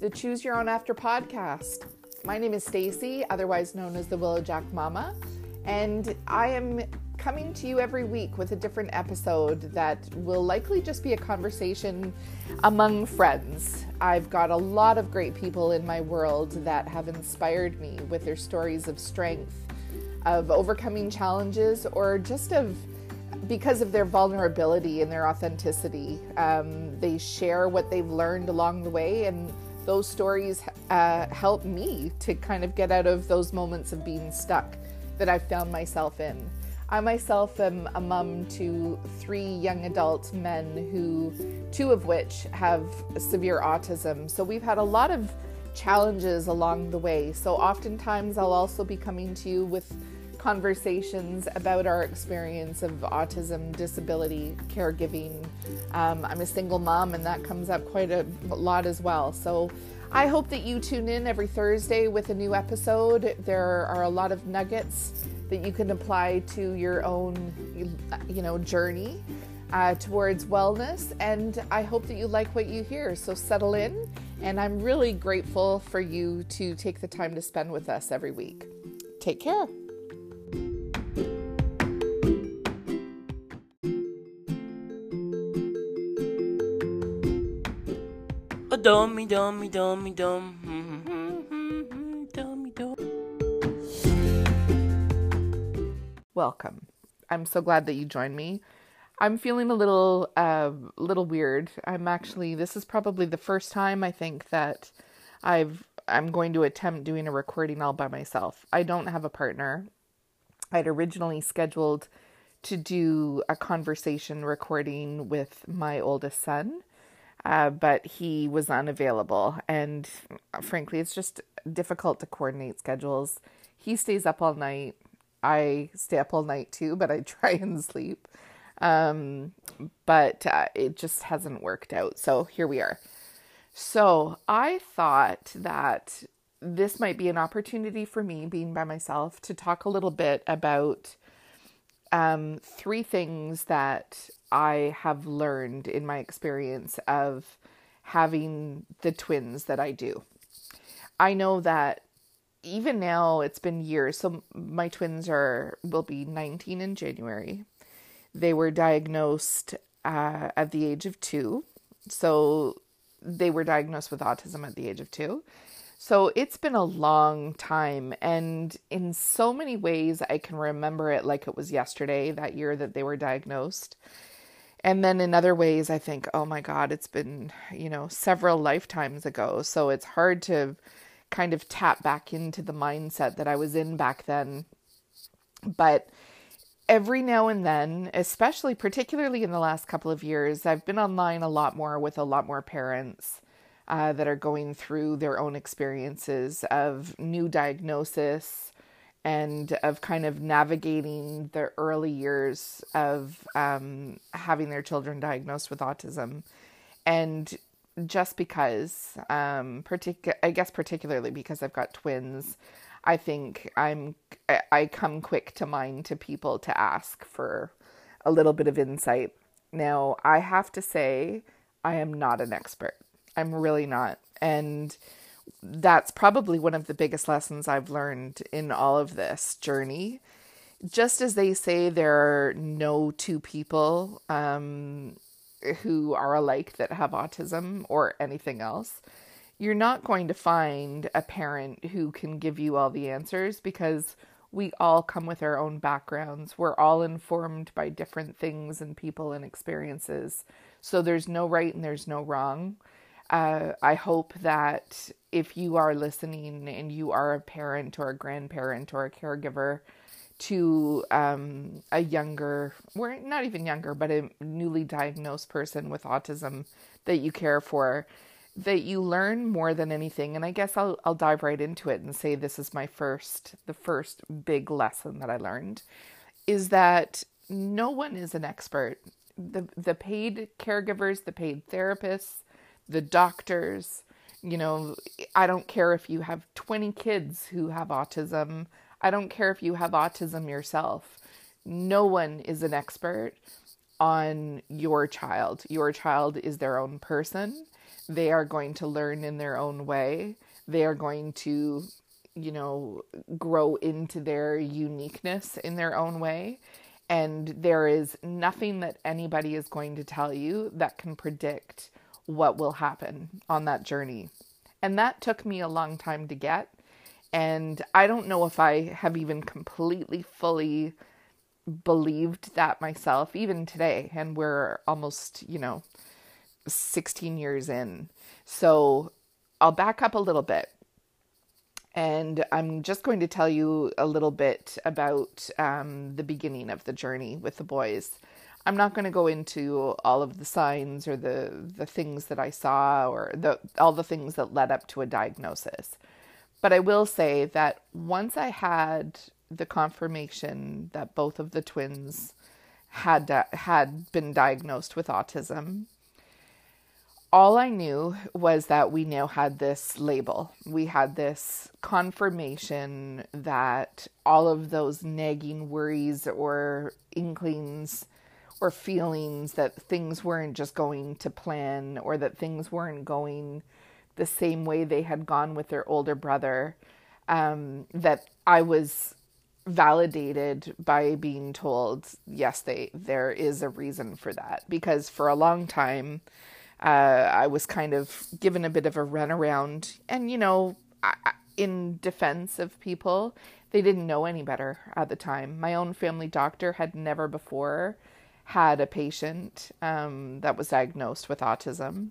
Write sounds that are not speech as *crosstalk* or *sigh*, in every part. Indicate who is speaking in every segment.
Speaker 1: to the Choose Your Own After podcast. My name is Stacy, otherwise known as the Willow Jack Mama, and I am coming to you every week with a different episode that will likely just be a conversation among friends. I've got a lot of great people in my world that have inspired me with their stories of strength, of overcoming challenges, or just of because of their vulnerability and their authenticity. Um, they share what they've learned along the way, and those stories uh, help me to kind of get out of those moments of being stuck that I've found myself in. I myself am a mum to three young adult men who, two of which have severe autism. So we've had a lot of challenges along the way. So oftentimes I'll also be coming to you with conversations about our experience of autism, disability, caregiving. Um, I'm a single mom, and that comes up quite a lot as well. So I hope that you tune in every Thursday with a new episode. There are a lot of nuggets that you can apply to your own, you know, journey. Uh, towards wellness, and I hope that you like what you hear. So settle in, and I'm really grateful for you to take the time to spend with us every week. Take care.
Speaker 2: Dummy, dummy, dummy, dum. Dummy, dum.
Speaker 1: Welcome. I'm so glad that you joined me. I'm feeling a little, uh, little weird. I'm actually. This is probably the first time I think that I've. I'm going to attempt doing a recording all by myself. I don't have a partner. I'd originally scheduled to do a conversation recording with my oldest son, uh, but he was unavailable. And frankly, it's just difficult to coordinate schedules. He stays up all night. I stay up all night too, but I *laughs* try and sleep. Um, but uh, it just hasn't worked out. So here we are. So I thought that this might be an opportunity for me, being by myself, to talk a little bit about um, three things that I have learned in my experience of having the twins that I do. I know that even now it's been years. So my twins are will be 19 in January. They were diagnosed uh, at the age of two. So they were diagnosed with autism at the age of two. So it's been a long time. And in so many ways, I can remember it like it was yesterday, that year that they were diagnosed. And then in other ways, I think, oh my God, it's been, you know, several lifetimes ago. So it's hard to kind of tap back into the mindset that I was in back then. But every now and then, especially particularly in the last couple of years, I've been online a lot more with a lot more parents uh, that are going through their own experiences of new diagnosis and of kind of navigating the early years of um, having their children diagnosed with autism. And just because, um, partic- I guess, particularly because I've got twins, I think I'm I come quick to mind to people to ask for a little bit of insight. Now, I have to say, I am not an expert. I'm really not. And that's probably one of the biggest lessons I've learned in all of this journey. Just as they say there are no two people um, who are alike that have autism or anything else, you're not going to find a parent who can give you all the answers because we all come with our own backgrounds. We're all informed by different things and people and experiences. So there's no right and there's no wrong. Uh, I hope that if you are listening and you are a parent or a grandparent or a caregiver to um, a younger, or not even younger, but a newly diagnosed person with autism that you care for, that you learn more than anything. And I guess I'll I'll dive right into it and say this is my first, the first big lesson that I learned, is that no one is an expert. The the paid caregivers, the paid therapists, the doctors, you know, I don't care if you have 20 kids who have autism. I don't care if you have autism yourself. No one is an expert on your child. Your child is their own person. They are going to learn in their own way. They are going to, you know, grow into their uniqueness in their own way. And there is nothing that anybody is going to tell you that can predict what will happen on that journey. And that took me a long time to get. And I don't know if I have even completely, fully believed that myself, even today. And we're almost, you know, 16 years in. So I'll back up a little bit. And I'm just going to tell you a little bit about um, the beginning of the journey with the boys. I'm not going to go into all of the signs or the the things that I saw or the all the things that led up to a diagnosis. But I will say that once I had the confirmation that both of the twins had had been diagnosed with autism, all I knew was that we now had this label. We had this confirmation that all of those nagging worries or inklings or feelings that things weren't just going to plan or that things weren't going the same way they had gone with their older brother um, that i was validated by being told yes they there is a reason for that. Because for a long time uh, i was kind of given a bit of a runaround. And you know I, in defense of people they didn't know any better at the time. My own family doctor had never before had a patient um, that was diagnosed with autism.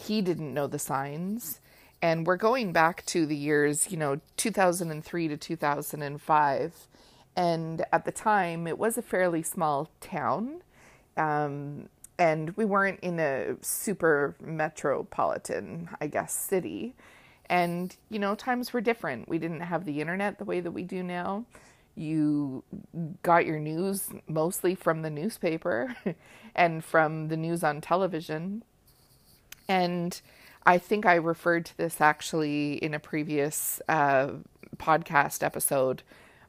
Speaker 1: He didn't know the signs. And we're going back to the years, you know, 2003 to 2005. And at the time, it was a fairly small town. Um, and we weren't in a super metropolitan, I guess, city. And, you know, times were different. We didn't have the internet the way that we do now you got your news mostly from the newspaper *laughs* and from the news on television. And I think I referred to this actually in a previous uh, podcast episode,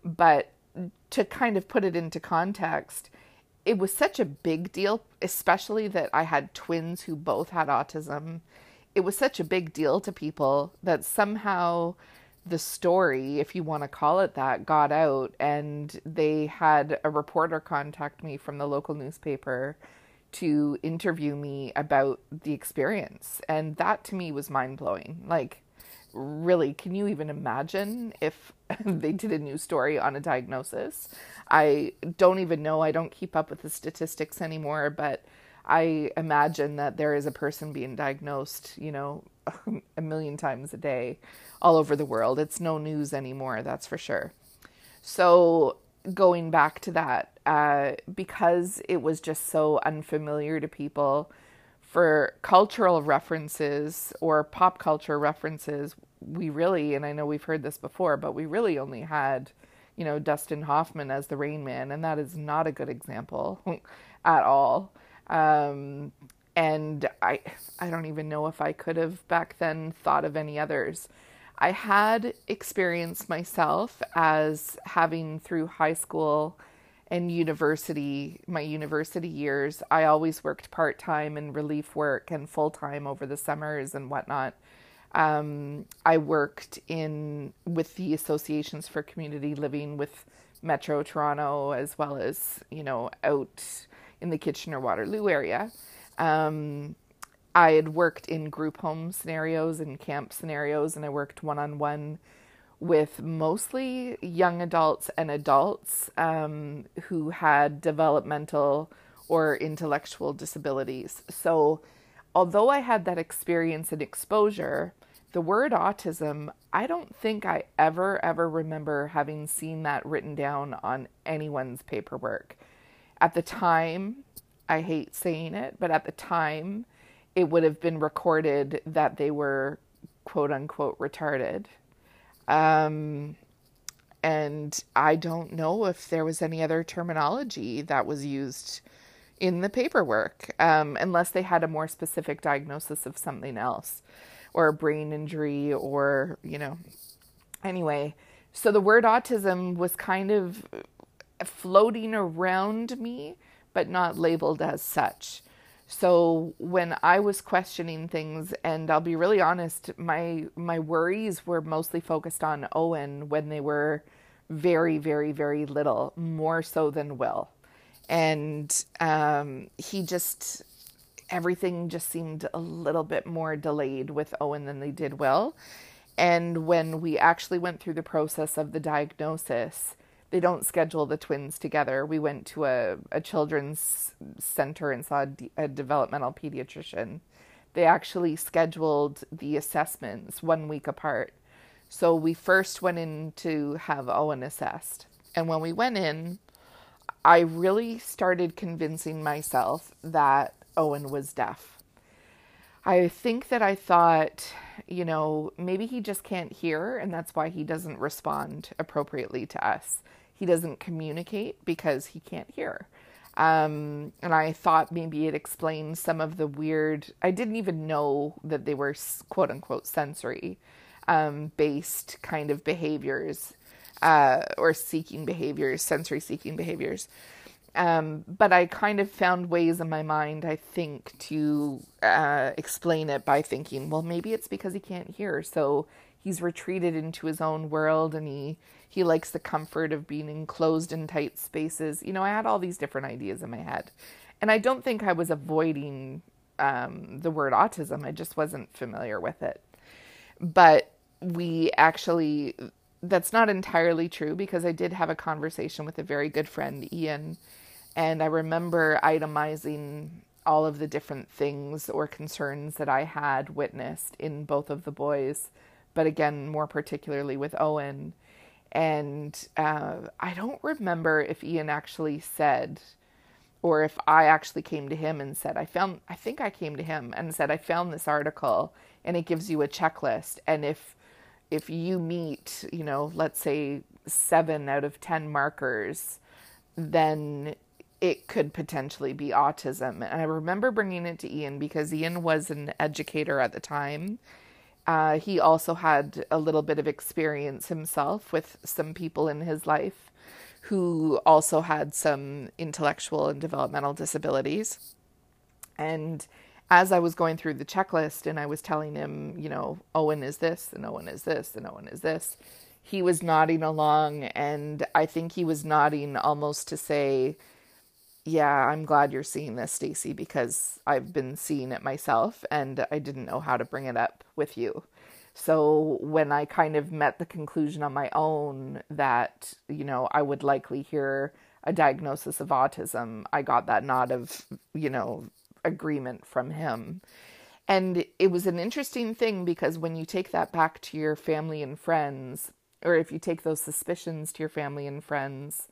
Speaker 1: but to kind of put it into context, it was such a big deal, especially that I had twins who both had autism. It was such a big deal to people that somehow the story, if you want to call it that, got out, and they had a reporter contact me from the local newspaper to interview me about the experience. And that to me was mind blowing. Like, really, can you even imagine if *laughs* they did a news story on a diagnosis? I don't even know. I don't keep up with the statistics anymore, but I imagine that there is a person being diagnosed, you know, *laughs* a million times a day all over the world. It's no news anymore, that's for sure. So, going back to that, uh, because it was just so unfamiliar to people, for cultural references or pop culture references, we really, and I know we've heard this before, but we really only had, you know, Dustin Hoffman as the Rain Man, and that is not a good example *laughs* at all. Um, and I, I don't even know if I could have back then thought of any others. I had experience myself as having through high school and university, my university years, I always worked part time in relief work and full time over the summers and whatnot. Um, I worked in with the associations for community living with Metro Toronto as well as you know out in the Kitchener Waterloo area. Um, I had worked in group home scenarios and camp scenarios, and I worked one on one with mostly young adults and adults um, who had developmental or intellectual disabilities. So, although I had that experience and exposure, the word autism, I don't think I ever, ever remember having seen that written down on anyone's paperwork. At the time, I hate saying it, but at the time, it would have been recorded that they were quote unquote retarded. Um, and I don't know if there was any other terminology that was used in the paperwork, um, unless they had a more specific diagnosis of something else or a brain injury or, you know. Anyway, so the word autism was kind of floating around me, but not labeled as such. So when I was questioning things, and I'll be really honest, my my worries were mostly focused on Owen when they were very, very, very little, more so than Will, and um, he just everything just seemed a little bit more delayed with Owen than they did Will. And when we actually went through the process of the diagnosis, they don't schedule the twins together. We went to a, a children's center and saw a, de- a developmental pediatrician. They actually scheduled the assessments one week apart. So we first went in to have Owen assessed. And when we went in, I really started convincing myself that Owen was deaf. I think that I thought, you know, maybe he just can't hear and that's why he doesn't respond appropriately to us. He doesn't communicate because he can't hear. Um, and I thought maybe it explained some of the weird, I didn't even know that they were quote unquote sensory um, based kind of behaviors uh, or seeking behaviors, sensory seeking behaviors. Um, but I kind of found ways in my mind, I think, to uh, explain it by thinking, well, maybe it's because he can't hear. So he's retreated into his own world and he, he likes the comfort of being enclosed in tight spaces. You know, I had all these different ideas in my head. And I don't think I was avoiding um, the word autism, I just wasn't familiar with it. But we actually, that's not entirely true because I did have a conversation with a very good friend, Ian and I remember itemizing all of the different things or concerns that I had witnessed in both of the boys, but again, more particularly with Owen. And uh, I don't remember if Ian actually said, or if I actually came to him and said, I found, I think I came to him and said, I found this article and it gives you a checklist. And if, if you meet, you know, let's say seven out of 10 markers, then it could potentially be autism. And I remember bringing it to Ian because Ian was an educator at the time. Uh, he also had a little bit of experience himself with some people in his life who also had some intellectual and developmental disabilities. And as I was going through the checklist and I was telling him, you know, Owen is this, and Owen is this, and Owen is this, he was nodding along. And I think he was nodding almost to say, yeah, I'm glad you're seeing this, Stacy, because I've been seeing it myself and I didn't know how to bring it up with you. So when I kind of met the conclusion on my own that, you know, I would likely hear a diagnosis of autism, I got that nod of, you know, agreement from him. And it was an interesting thing because when you take that back to your family and friends, or if you take those suspicions to your family and friends,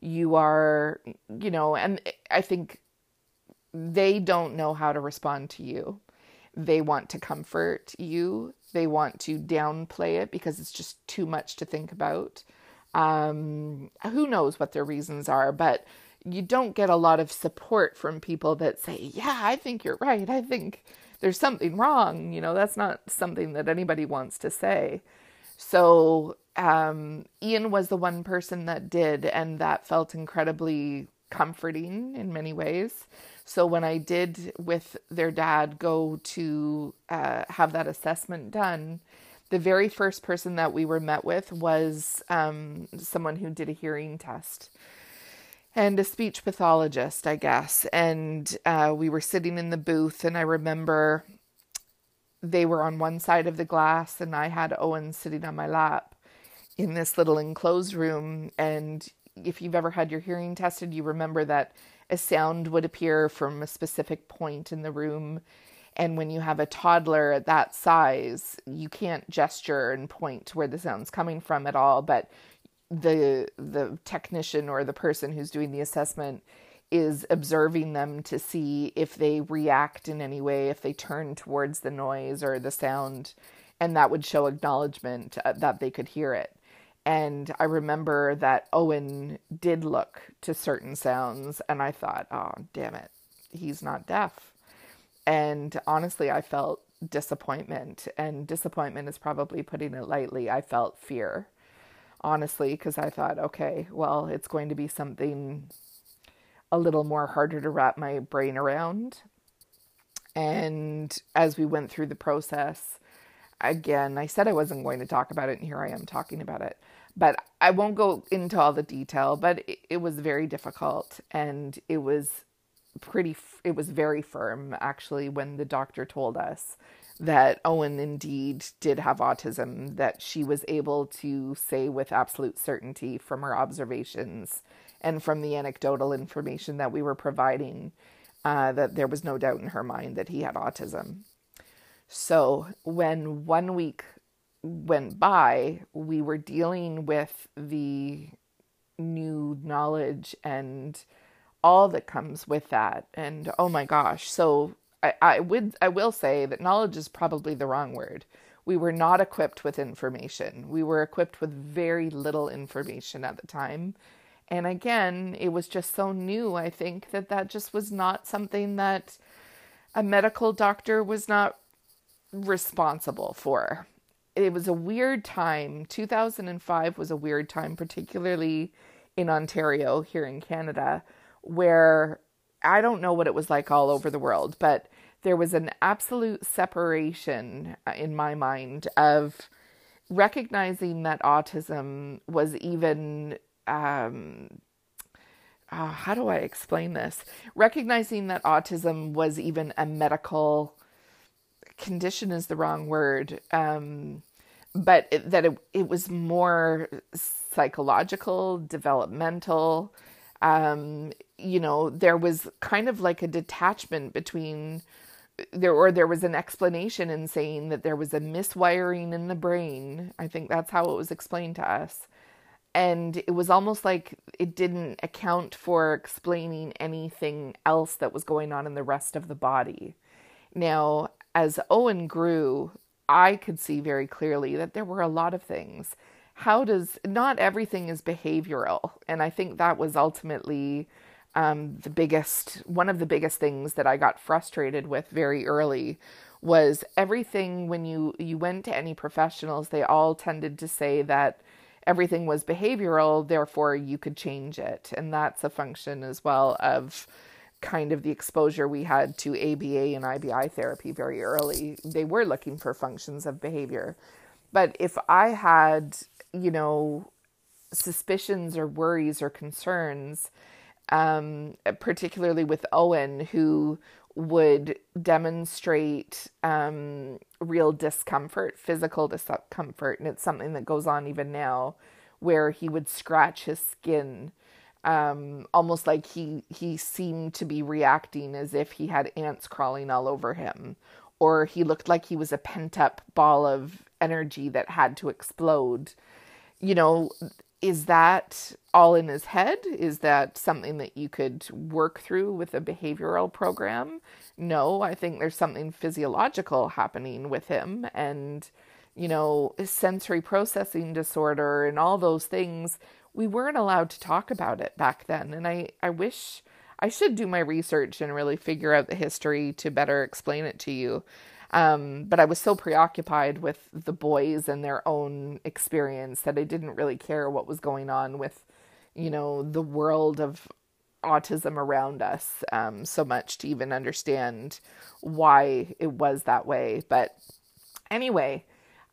Speaker 1: you are, you know, and I think they don't know how to respond to you. They want to comfort you. They want to downplay it because it's just too much to think about. Um, who knows what their reasons are, but you don't get a lot of support from people that say, Yeah, I think you're right. I think there's something wrong. You know, that's not something that anybody wants to say. So um, Ian was the one person that did, and that felt incredibly comforting in many ways. So when I did with their dad go to uh, have that assessment done, the very first person that we were met with was um, someone who did a hearing test and a speech pathologist, I guess. And uh, we were sitting in the booth, and I remember they were on one side of the glass, and I had Owen sitting on my lap in this little enclosed room. And if you've ever had your hearing tested, you remember that a sound would appear from a specific point in the room. And when you have a toddler at that size, you can't gesture and point to where the sound's coming from at all. But the the technician or the person who's doing the assessment is observing them to see if they react in any way, if they turn towards the noise or the sound, and that would show acknowledgement uh, that they could hear it. And I remember that Owen did look to certain sounds, and I thought, oh, damn it, he's not deaf. And honestly, I felt disappointment, and disappointment is probably putting it lightly. I felt fear, honestly, because I thought, okay, well, it's going to be something a little more harder to wrap my brain around. And as we went through the process, again, I said I wasn't going to talk about it, and here I am talking about it. But I won't go into all the detail, but it, it was very difficult and it was pretty, it was very firm actually when the doctor told us that Owen indeed did have autism, that she was able to say with absolute certainty from her observations and from the anecdotal information that we were providing uh, that there was no doubt in her mind that he had autism. So when one week went by, we were dealing with the new knowledge and all that comes with that. And oh my gosh, so I, I would I will say that knowledge is probably the wrong word. We were not equipped with information. We were equipped with very little information at the time. And again, it was just so new. I think that that just was not something that a medical doctor was not responsible for. It was a weird time. 2005 was a weird time, particularly in Ontario, here in Canada, where I don't know what it was like all over the world, but there was an absolute separation uh, in my mind of recognizing that autism was even um, uh, how do I explain this? Recognizing that autism was even a medical condition is the wrong word, um, but it, that it, it was more psychological, developmental. Um, you know, there was kind of like a detachment between there or there was an explanation in saying that there was a miswiring in the brain. I think that's how it was explained to us. And it was almost like it didn't account for explaining anything else that was going on in the rest of the body. Now, as Owen grew, I could see very clearly that there were a lot of things. How does not everything is behavioral? And I think that was ultimately um, the biggest one of the biggest things that I got frustrated with very early was everything when you you went to any professionals they all tended to say that everything was behavioral therefore you could change it. And that's a function as well of kind of the exposure we had to ABA and IBI therapy very early. They were looking for functions of behavior. But if I had you know suspicions or worries or concerns um, particularly with Owen, who would demonstrate um, real discomfort, physical discomfort. And it's something that goes on even now, where he would scratch his skin. Um, almost like he he seemed to be reacting as if he had ants crawling all over him, or he looked like he was a pent up ball of energy that had to explode. You know, is that all in his head? Is that something that you could work through with a behavioral program? No, I think there's something physiological happening with him and you know, sensory processing disorder and all those things. We weren't allowed to talk about it back then. And I, I wish I should do my research and really figure out the history to better explain it to you. Um, but I was so preoccupied with the boys and their own experience that I didn't really care what was going on with, you know, the world of autism around us um, so much to even understand why it was that way. But anyway,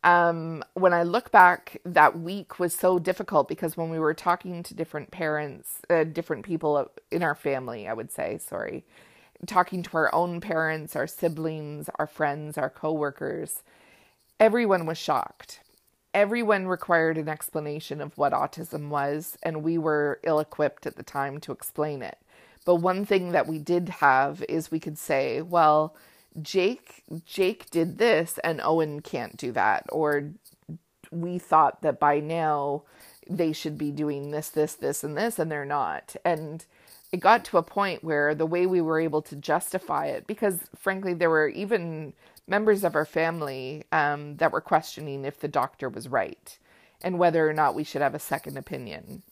Speaker 1: um, when I look back, that week was so difficult because when we were talking to different parents, uh, different people in our family, I would say, sorry, talking to our own parents, our siblings, our friends, our coworkers, everyone was shocked. Everyone required an explanation of what autism was, and we were ill equipped at the time to explain it. But one thing that we did have is we could say, well, Jake Jake did this and Owen can't do that or we thought that by now they should be doing this this this and this and they're not. And it got to a point where the way we were able to justify it, because frankly, there were even members of our family um, that were questioning if the doctor was right and whether or not we should have a second opinion.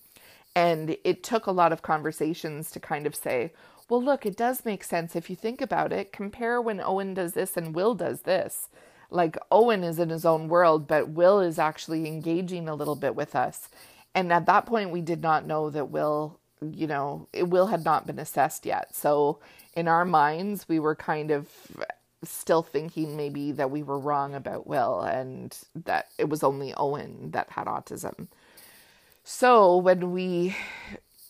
Speaker 1: And it took a lot of conversations to kind of say, well, look, it does make sense if you think about it. Compare when Owen does this and Will does this. Like Owen is in his own world, but Will is actually engaging a little bit with us. And at that point, we did not know that Will you know, will had not been assessed yet. So in our minds, we were kind of still thinking maybe that we were wrong about Will and that it was only Owen that had autism. So when we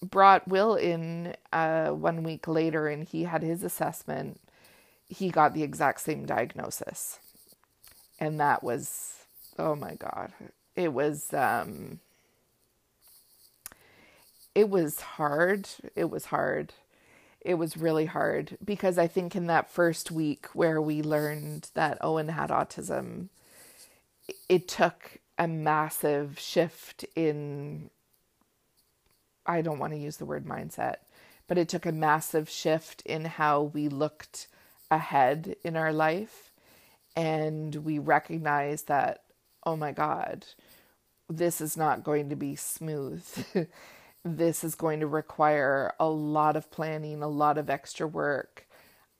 Speaker 1: brought Will in uh, one week later and he had his assessment, he got the exact same diagnosis. And that was, oh my God, it was, um, it was hard. It was hard. It was really hard because I think in that first week where we learned that Owen had autism, it took a massive shift in I don't want to use the word mindset, but it took a massive shift in how we looked ahead in our life. And we recognized that, oh my God, this is not going to be smooth. *laughs* this is going to require a lot of planning, a lot of extra work,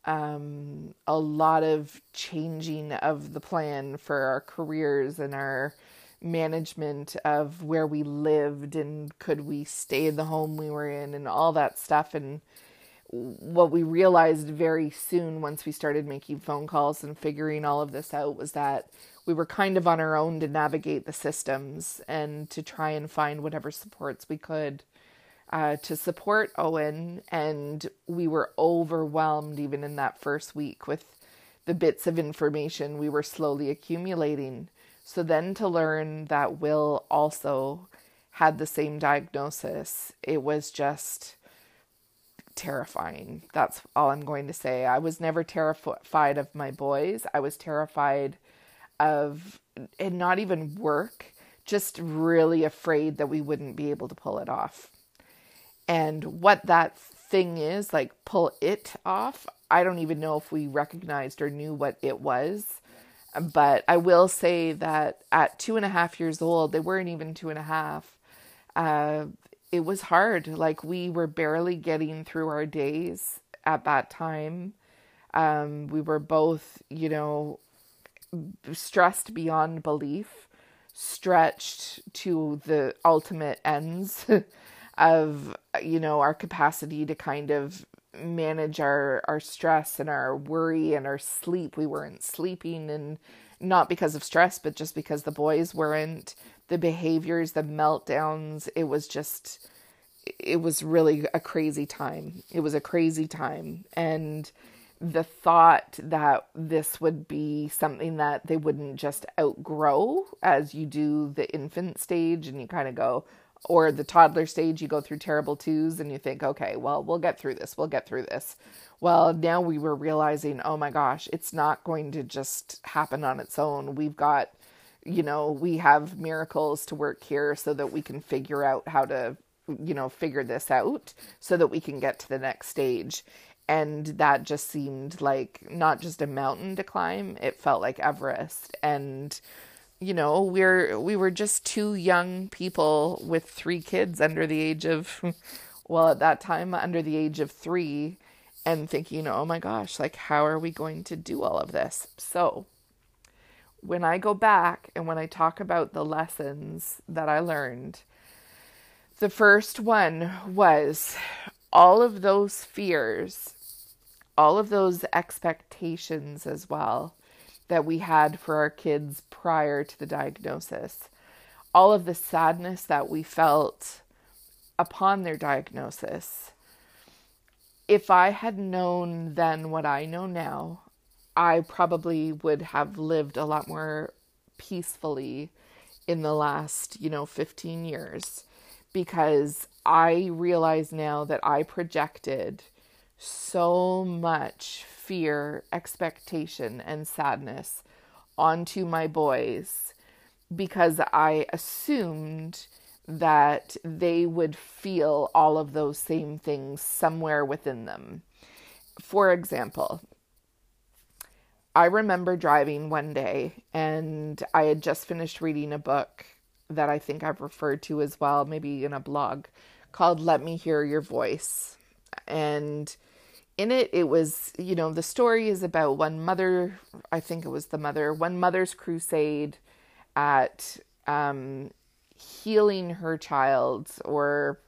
Speaker 1: um, a lot of changing of the plan for our careers and our management of where we lived and could we stay in the home we were in and all that stuff. And what we realized very soon once we started making phone calls and figuring all of this out was that we were kind of on our own to navigate the systems and to try and find whatever supports we could uh, to support Owen. And we were overwhelmed even in that first week with the bits of information we were slowly accumulating. So then to learn that Will also had the same diagnosis, it was just terrifying. That's all I'm going to say. I was never terrified of my boys. I was terrified of and not even work, just really afraid that we wouldn't be able to pull it off. And what that thing is, like pull it off, I don't even know if we recognized or knew what it was but I will say that at two and a half years old, they weren't even two and a half. Uh, it was hard. Like we were barely getting through our days at that time. Um, we were both, you know, stressed beyond belief, stretched to the ultimate ends *laughs* of, you know, our capacity to kind of manage our our stress and our worry and our sleep. We weren't sleeping and not because of stress, but just because the boys weren't. The behaviors, the meltdowns, it was just it was really a crazy time. It was a crazy time and the thought that this would be something that they wouldn't just outgrow as you do the infant stage and you kind of go, or the toddler stage, you go through terrible twos and you think, okay, well, we'll get through this. We'll get through this. Well, now we were realizing, oh my gosh, it's not going to just happen on its own. We've got, you know, we have miracles to work here so that we can figure out how to, you know, figure this out so that we can get to the next stage. And that just seemed like not just a mountain to climb, it felt like Everest. And, you know, we're we were just two young people with three kids under the age of *laughs* well, at that time under the age of 3 and thinking, "Oh my gosh, like how are we going to do all of this?" So, when I go back and when I talk about the lessons that I learned, the first one was all of those fears, all of those expectations as well that we had for our kids prior to the diagnosis. All of the sadness that we felt upon their diagnosis. If I had known then what I know now, I probably would have lived a lot more peacefully in the last, you know, 15 years because I realize now that I projected so much fear, expectation, and sadness onto my boys because I assumed that they would feel all of those same things somewhere within them. For example, I remember driving one day and I had just finished reading a book that I think I've referred to as well, maybe in a blog called Let Me Hear Your Voice. And in it it was you know the story is about one mother i think it was the mother one mother's crusade at um, healing her child or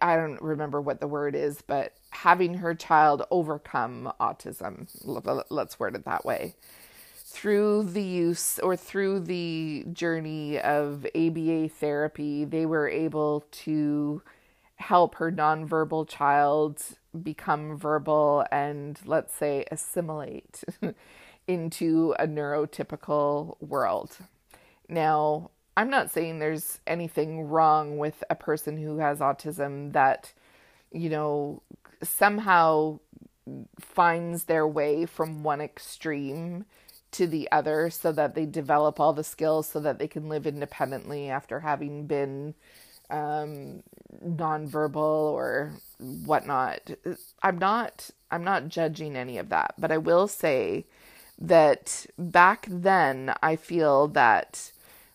Speaker 1: i don't remember what the word is but having her child overcome autism. Let's word it that way. Through the use or through the journey of ABA therapy, they were able to help her nonverbal child become verbal and, let's say, assimilate *laughs* into a neurotypical world. Now, I'm not saying there's anything wrong with a person who has autism that, you know, somehow finds their way from one extreme to the other so that they develop all the skills so that they can live independently after having been um, nonverbal or whatnot. I'm not I'm not judging any of that, but I will say that back then I feel that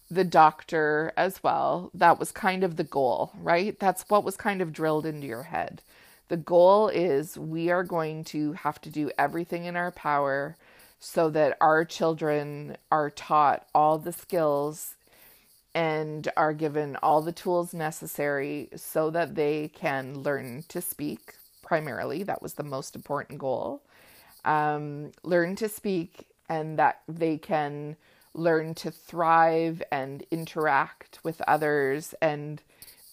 Speaker 1: the doctor as well, that was kind of the goal, right? That's what was kind of drilled into your head. The goal is we are going to have to do everything in our power so that our children are taught all the skills and are given all the tools necessary so that they can learn to speak primarily. That was the most important goal. Um, learn to speak and that they can learn to thrive and interact with others and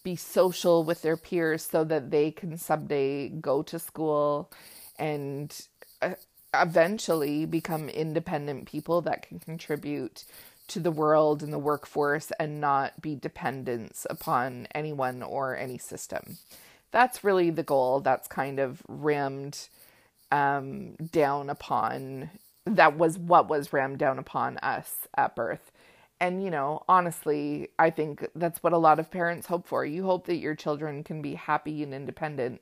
Speaker 1: be social with their peers so that they can someday go to school and uh, eventually become independent people that can contribute to the world and the workforce and not be dependents upon anyone or any system. That's really the goal. That's kind of rammed um, down upon, that was what was rammed down upon us at birth. And, you know, honestly, I think that's what a lot of parents hope for. You hope that your children can be happy and independent.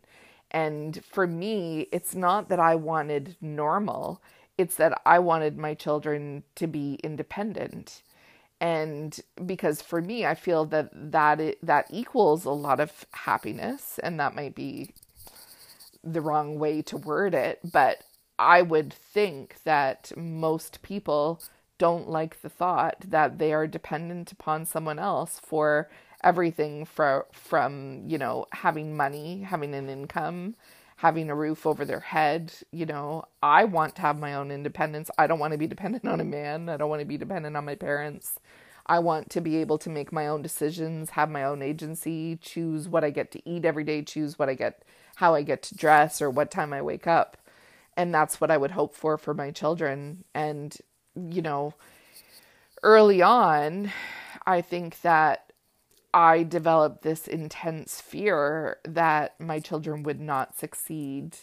Speaker 1: And for me, it's not that I wanted normal, it's that I wanted my children to be independent. And because for me, I feel that that it, that equals a lot of happiness, and that might be the wrong way to word it, but I would think that most people don't like the thought that they are dependent upon someone else for everything for, from, you know, having money, having an income, having a roof over their head. You know, I want to have my own independence. I don't want to be dependent on a man. I don't want to be dependent on my parents. I want to be able to make my own decisions, have my own agency, choose what I get to eat every day, choose what I get, how I get to dress, or what time I wake up. And that's what I would hope for for my children. And, you know, early on, I think that I developed this intense fear that my children would not succeed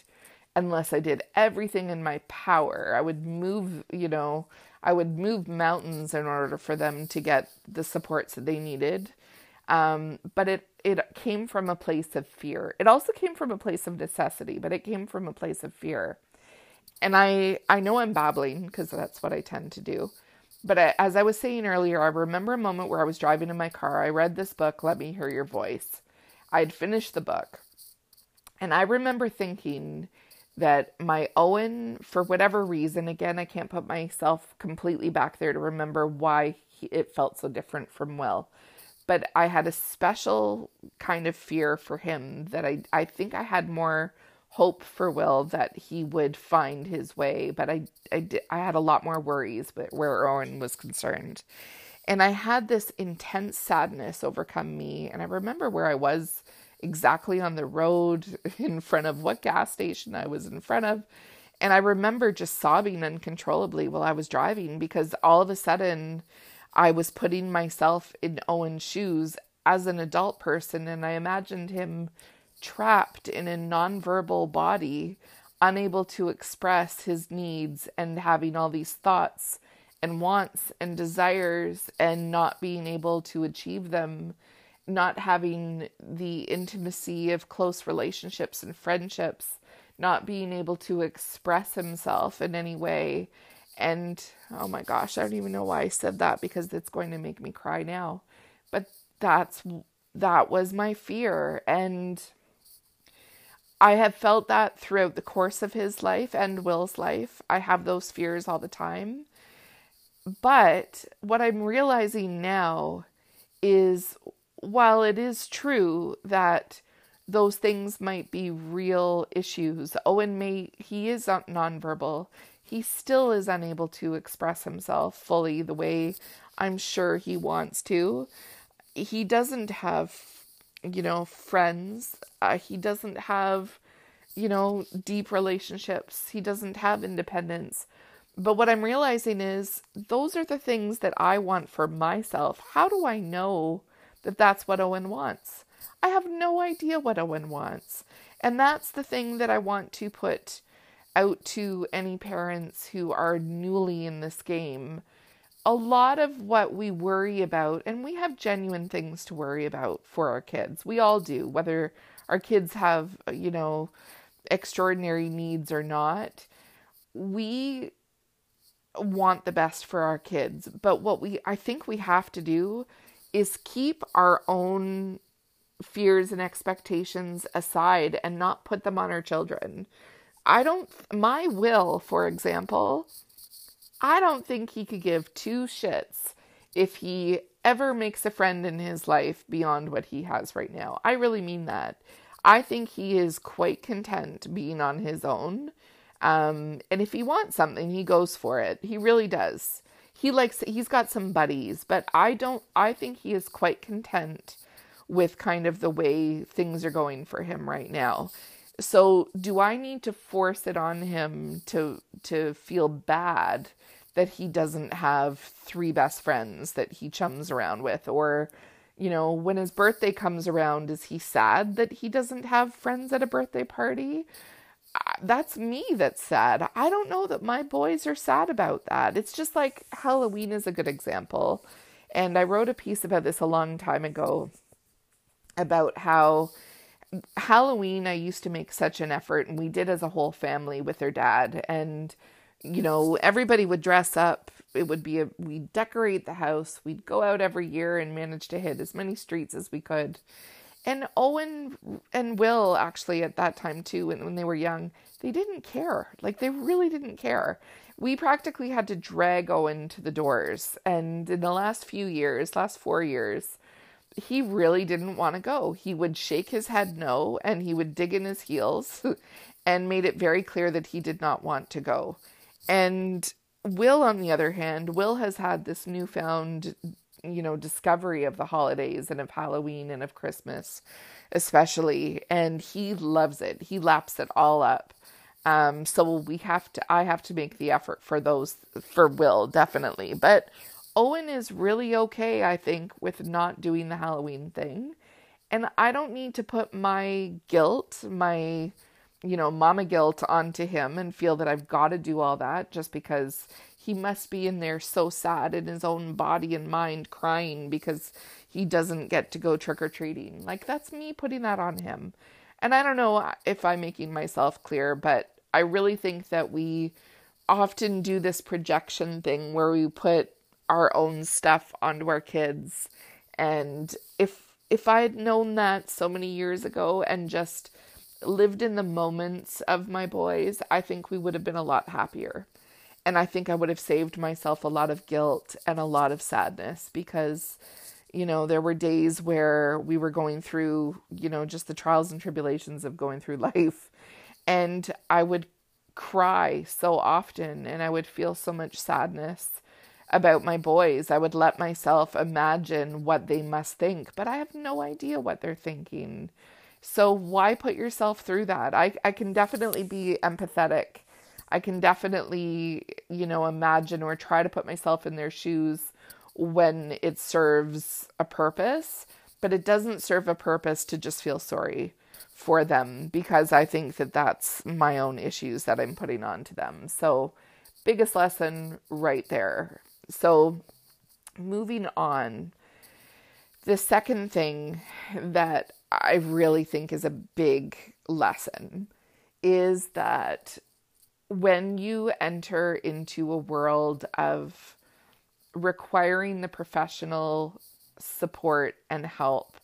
Speaker 1: unless I did everything in my power. I would move, you know, I would move mountains in order for them to get the supports that they needed. Um, but it it came from a place of fear. It also came from a place of necessity, but it came from a place of fear. And I I know I'm babbling because that's what I tend to do. But I, as I was saying earlier, I remember a moment where I was driving in my car. I read this book, Let Me Hear Your Voice. I had finished the book. And I remember thinking that my Owen, for whatever reason, again, I can't put myself completely back there to remember why he, it felt so different from Will. But I had a special kind of fear for him that I, I think I had more hope for Will that he would find his way, but I I, did, I had a lot more worries but where Owen was concerned. And I had this intense sadness overcome me. And I remember where I was exactly on the road *laughs* in front of what gas station I was in front of. And I remember just sobbing uncontrollably while I was driving because all of a sudden I was putting myself in Owen's shoes as an adult person. And I imagined him trapped in a nonverbal body, unable to express his needs and having all these thoughts and wants and desires and not being able to achieve them, not having the intimacy of close relationships and friendships, not being able to express himself in any way. And oh my gosh, I don't even know why I said that because it's going to make me cry now. But that's that was my fear and I have felt that throughout the course of his life and Will's life. I have those fears all the time. But what I'm realizing now is while it is true that those things might be real issues. Owen may, he is nonverbal. He still is unable to express himself fully the way I'm sure he wants to. He doesn't have, you know, friends. Uh, he doesn't have, you know, deep relationships. He doesn't have independence. But what I'm realizing is those are the things that I want for myself. How do I know that that's what Owen wants? I have no idea what Owen wants. And that's the thing that I want to put out to any parents who are newly in this game. A lot of what we worry about, and we have genuine things to worry about for our kids. We all do, whether our kids have, you know, extraordinary needs or not. We want the best for our kids, but what we I think we have to do is keep our own fears and expectations aside and not put them on our children. I don't my will, for example, I don't think he could give two shits if he ever makes a friend in his life beyond what he has right now. I really mean that. I think he is quite content being on his own um, and if he wants something, he goes for it. He really does. He likes, he's got some buddies, but I don't, I think he is quite content with kind of the way things are going for him right now. So do I need to force it on him to, to feel bad that he doesn't have three best friends that he chums around with or, you know, when his birthday comes around, is he sad that he doesn't have friends at a birthday party? Uh, that's me that's sad. I don't know that my boys are sad about that. It's just like Halloween is a good example. And I wrote a piece about this a long time ago about how Halloween I used to make such an effort and we did as a whole family with their dad and you know everybody would dress up it would be a we'd decorate the house we'd go out every year and manage to hit as many streets as we could and Owen and Will actually at that time too when, when they were young, they didn't care. Like they really didn't care. We practically had to drag Owen to the doors. And in the last few years, last 4 years, he really didn't want to go. He would shake his head no and he would dig in his heels *laughs* and made it very clear that he did not want to go. And Will, on the other hand, Will has had this newfound you know, discovery of the holidays and of Halloween and of Christmas, especially. And he loves it. He laps it all up. Um, so we have to, I have to make the effort for those, for Will, definitely. But Owen is really okay, I think, with not doing the Halloween thing. And I don't need to put my guilt, my, you know, mama guilt onto him and feel that I've got to do all that just because he must be in there so sad in his own body and mind crying because he doesn't get to go trick or treating. Like that's me putting that on him. And I don't know if I'm making myself clear, but I really think that we often do this projection thing where we put our own stuff onto our kids. And if if I had known that so many years ago and just lived in the moments of my boys, I think we would have been a lot happier. And I think I would have saved myself a lot of guilt and a lot of sadness because, you know, there were days where we were going through, you know, just the trials and tribulations of going through *laughs* life. And I would cry so often and I would feel so much sadness about my boys. I would let myself imagine what they must think, but I have no idea what they're thinking. So why put yourself through that? I, I can definitely be empathetic I can definitely, you know, imagine or try to put myself in their shoes when it serves a purpose, but it doesn't serve a purpose to just feel sorry for them because I think that that's my own issues that I'm putting on to them. So, biggest lesson right there. So, moving on, the second thing that I really think is a big lesson is that when you enter into a world of requiring the professional support and help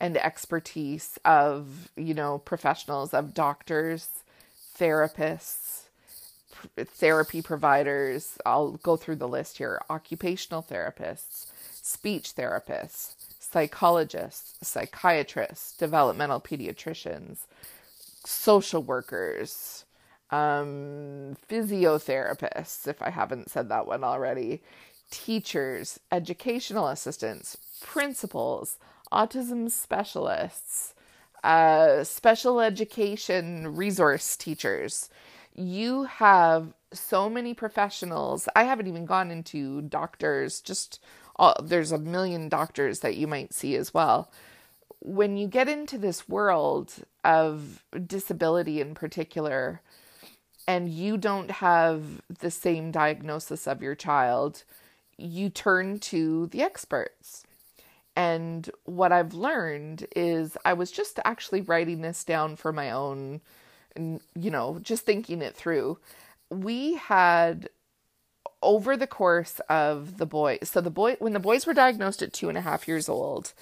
Speaker 1: and expertise of, you know, professionals, of doctors, therapists, therapy providers, I'll go through the list here occupational therapists, speech therapists, psychologists, psychiatrists, developmental pediatricians, social workers, um, physiotherapists, if I haven't said that one already, teachers, educational assistants, principals, autism specialists, uh, special education resource teachers. You have so many professionals. I haven't even gone into doctors, just all, there's a million doctors that you might see as well. When you get into this world of disability in particular, and you don't have the same diagnosis of your child, you turn to the experts. And what I've learned is I was just actually writing this down for my own, you know, just thinking it through. We had over the course of the boy, so the boy, when the boys were diagnosed at two and a half years old,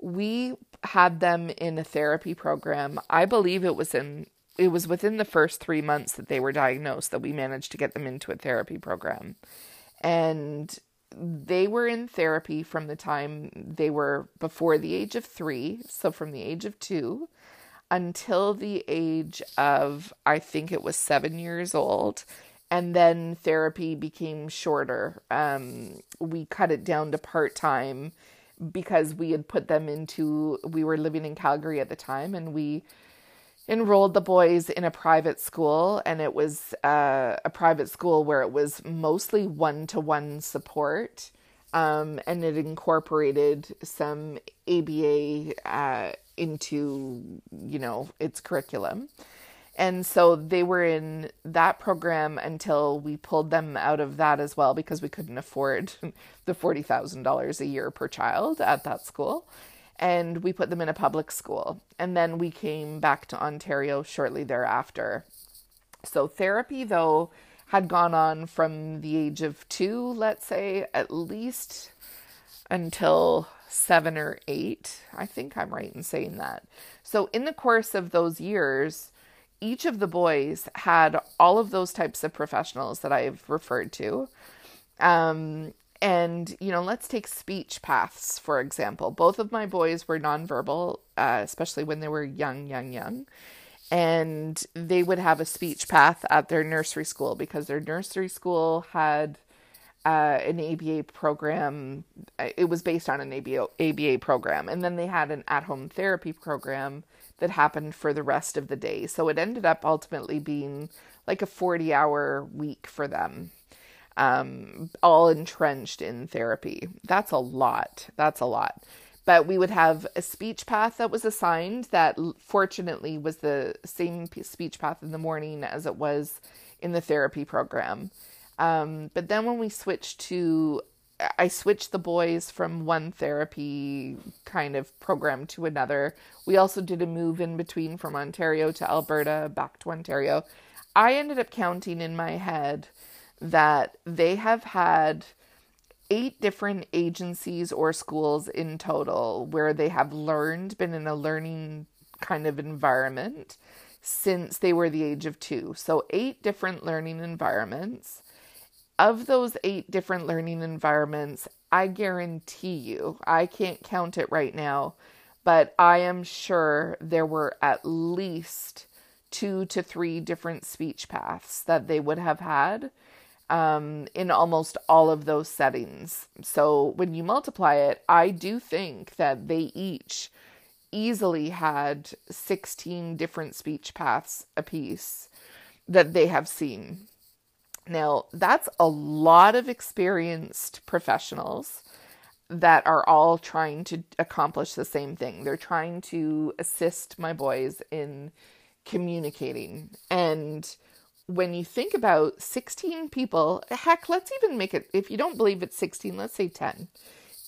Speaker 1: we had them in a therapy program. I believe it was in it was within the first three months that they were diagnosed that we managed to get them into a therapy program. And they were in therapy from the time they were before the age of three, so from the age of two until the age of, I think it was seven years old and then therapy became shorter. Um, we cut it down to part time because we had put them into, we were living in Calgary at the time, and we enrolled the boys in a private school, and it was uh, a private school where it was mostly one to one support. Um, and it incorporated some ABA uh, into, you know, its curriculum. And so they were in that program until we pulled them out of that as well because we couldn't afford *laughs* the $40,000 a year per child at that school. And we put them in a public school. And then we came back to Ontario shortly thereafter. So therapy, though, had gone on from the age of two, let's say, at least until seven or eight. I think I'm right in saying that. So, in the course of those years, each of the boys had all of those types of professionals that I've referred to. Um, and, you know, let's take speech paths, for example. Both of my boys were nonverbal, uh, especially when they were young, young, young. And they would have a speech path at their nursery school because their nursery school had uh, an ABA program. It was based on an ABA, ABA program. And then they had an at home therapy program that happened for the rest of the day. So it ended up ultimately being like a 40 hour week for them, um, all entrenched in therapy. That's a lot. That's a lot. But we would have a speech path that was assigned that fortunately was the same speech path in the morning as it was in the therapy program. Um, but then when we switched to I switched the boys from one therapy kind of program to another. We also did a move in between from Ontario to Alberta, back to Ontario. I ended up counting in my head that they have had eight different agencies or schools in total where they have learned, been in a learning kind of environment since they were the age of two. So, eight different learning environments of those eight different learning environments, I guarantee you, I can't count it right now, but I am sure there were at least two to three different speech paths that they would have had um, in almost all of those settings. So when you multiply it, I do think that they each easily had 16 different speech paths apiece that they have seen. Now, that's a lot of experienced professionals that are all trying to accomplish the same thing. They're trying to assist my boys in communicating. And when you think about 16 people, heck, let's even make it, if you don't believe it's 16, let's say 10.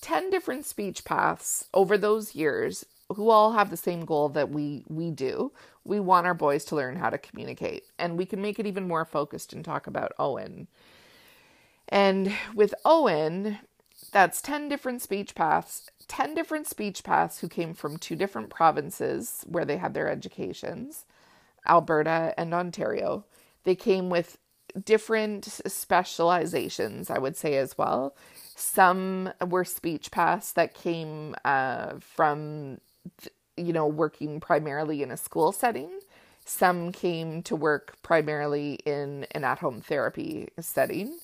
Speaker 1: 10 different speech paths over those years who all have the same goal that we we do. We want our boys to learn how to communicate, and we can make it even more focused and talk about Owen. And with Owen, that's 10 different speech paths, 10 different speech paths who came from two different provinces where they had their educations, Alberta and Ontario. They came with different specializations, I would say as well. Some were speech paths that came uh, from, you know, working primarily in a school setting. Some came to work primarily in an at home therapy setting.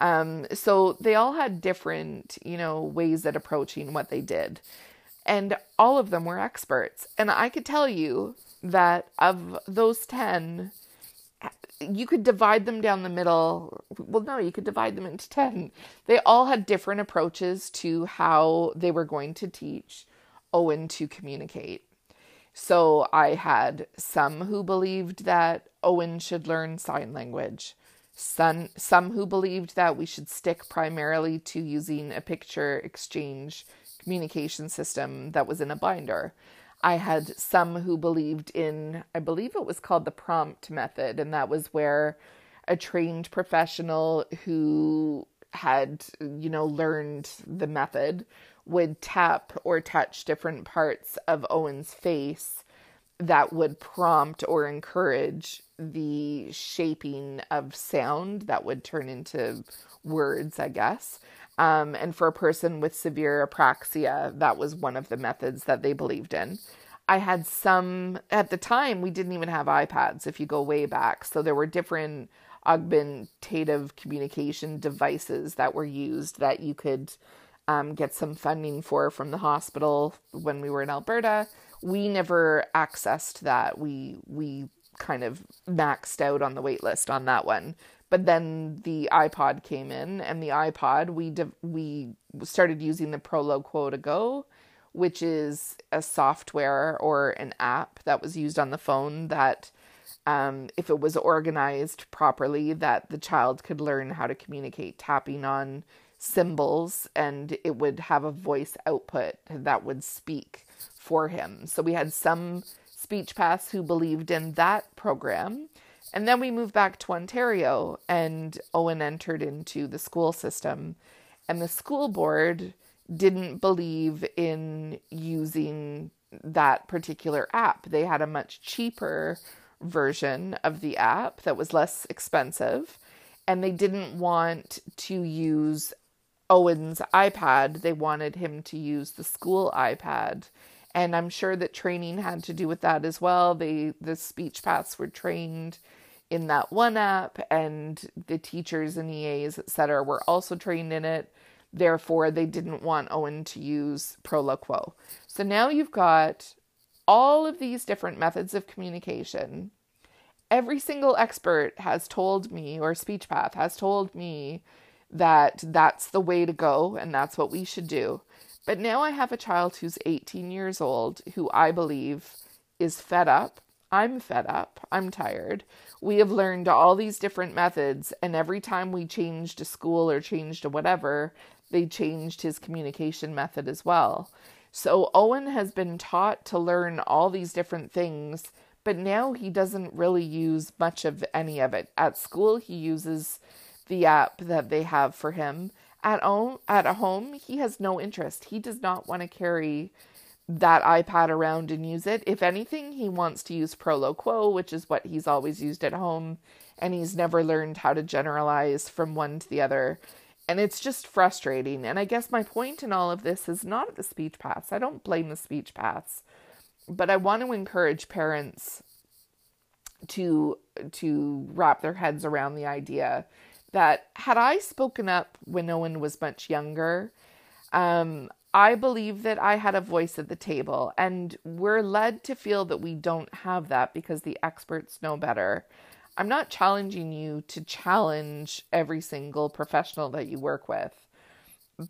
Speaker 1: Um, so they all had different, you know, ways at approaching what they did. And all of them were experts. And I could tell you that of those 10, you could divide them down the middle. Well, no, you could divide them into 10. They all had different approaches to how they were going to teach Owen to communicate. So I had some who believed that Owen should learn sign language, some, some who believed that we should stick primarily to using a picture exchange communication system that was in a binder. I had some who believed in, I believe it was called the prompt method, and that was where a trained professional who had, you know, learned the method would tap or touch different parts of Owen's face that would prompt or encourage the shaping of sound that would turn into words, I guess. Um, and for a person with severe apraxia, that was one of the methods that they believed in. I had some, at the time, we didn't even have iPads if you go way back. So there were different augmentative communication devices that were used that you could um, get some funding for from the hospital when we were in Alberta. We never accessed that. We, we kind of maxed out on the wait list on that one but then the iPod came in, and the iPod we de- we started using the Proloquo2Go, which is a software or an app that was used on the phone that, um, if it was organized properly, that the child could learn how to communicate tapping on symbols, and it would have a voice output that would speak for him. So we had some speech paths who believed in that program and then we moved back to Ontario, and Owen entered into the school system. And the school board didn't believe in using that particular app. They had a much cheaper version of the app that was less expensive, and they didn't want to use Owen's iPad. They wanted him to use the school iPad and I'm sure that training had to do with that as well. They the speech paths were trained in that one app, and the teachers and EAs, etc., were also trained in it. Therefore, they didn't want Owen to use Proloquo. So now you've got all of these different methods of communication. Every single expert has told me, or speech path has told me, that that's the way to go and that's what we should do. But now I have a child who's 18 years old who I believe is fed up. I'm fed up. I'm tired. We have learned all these different methods, and every time we changed a school or changed a whatever, they changed his communication method as well. So Owen has been taught to learn all these different things, but now he doesn't really use much of any of it. At school, he uses the app that they have for him at home, at home, he has no interest. He does not want to carry that iPad around and use it. If anything, he wants to use Proloquo, which is what he's always used at home, and he's never learned how to generalize from one to the other. And it's just frustrating. And I guess my point in all of this is not the speech paths. I don't blame the speech paths, but I want to encourage parents to to wrap their heads around the idea that had I spoken up when Owen was much younger, um, I believe that I had a voice at the table, and we're led to feel that we don't have that because the experts know better. I'm not challenging you to challenge every single professional that you work with,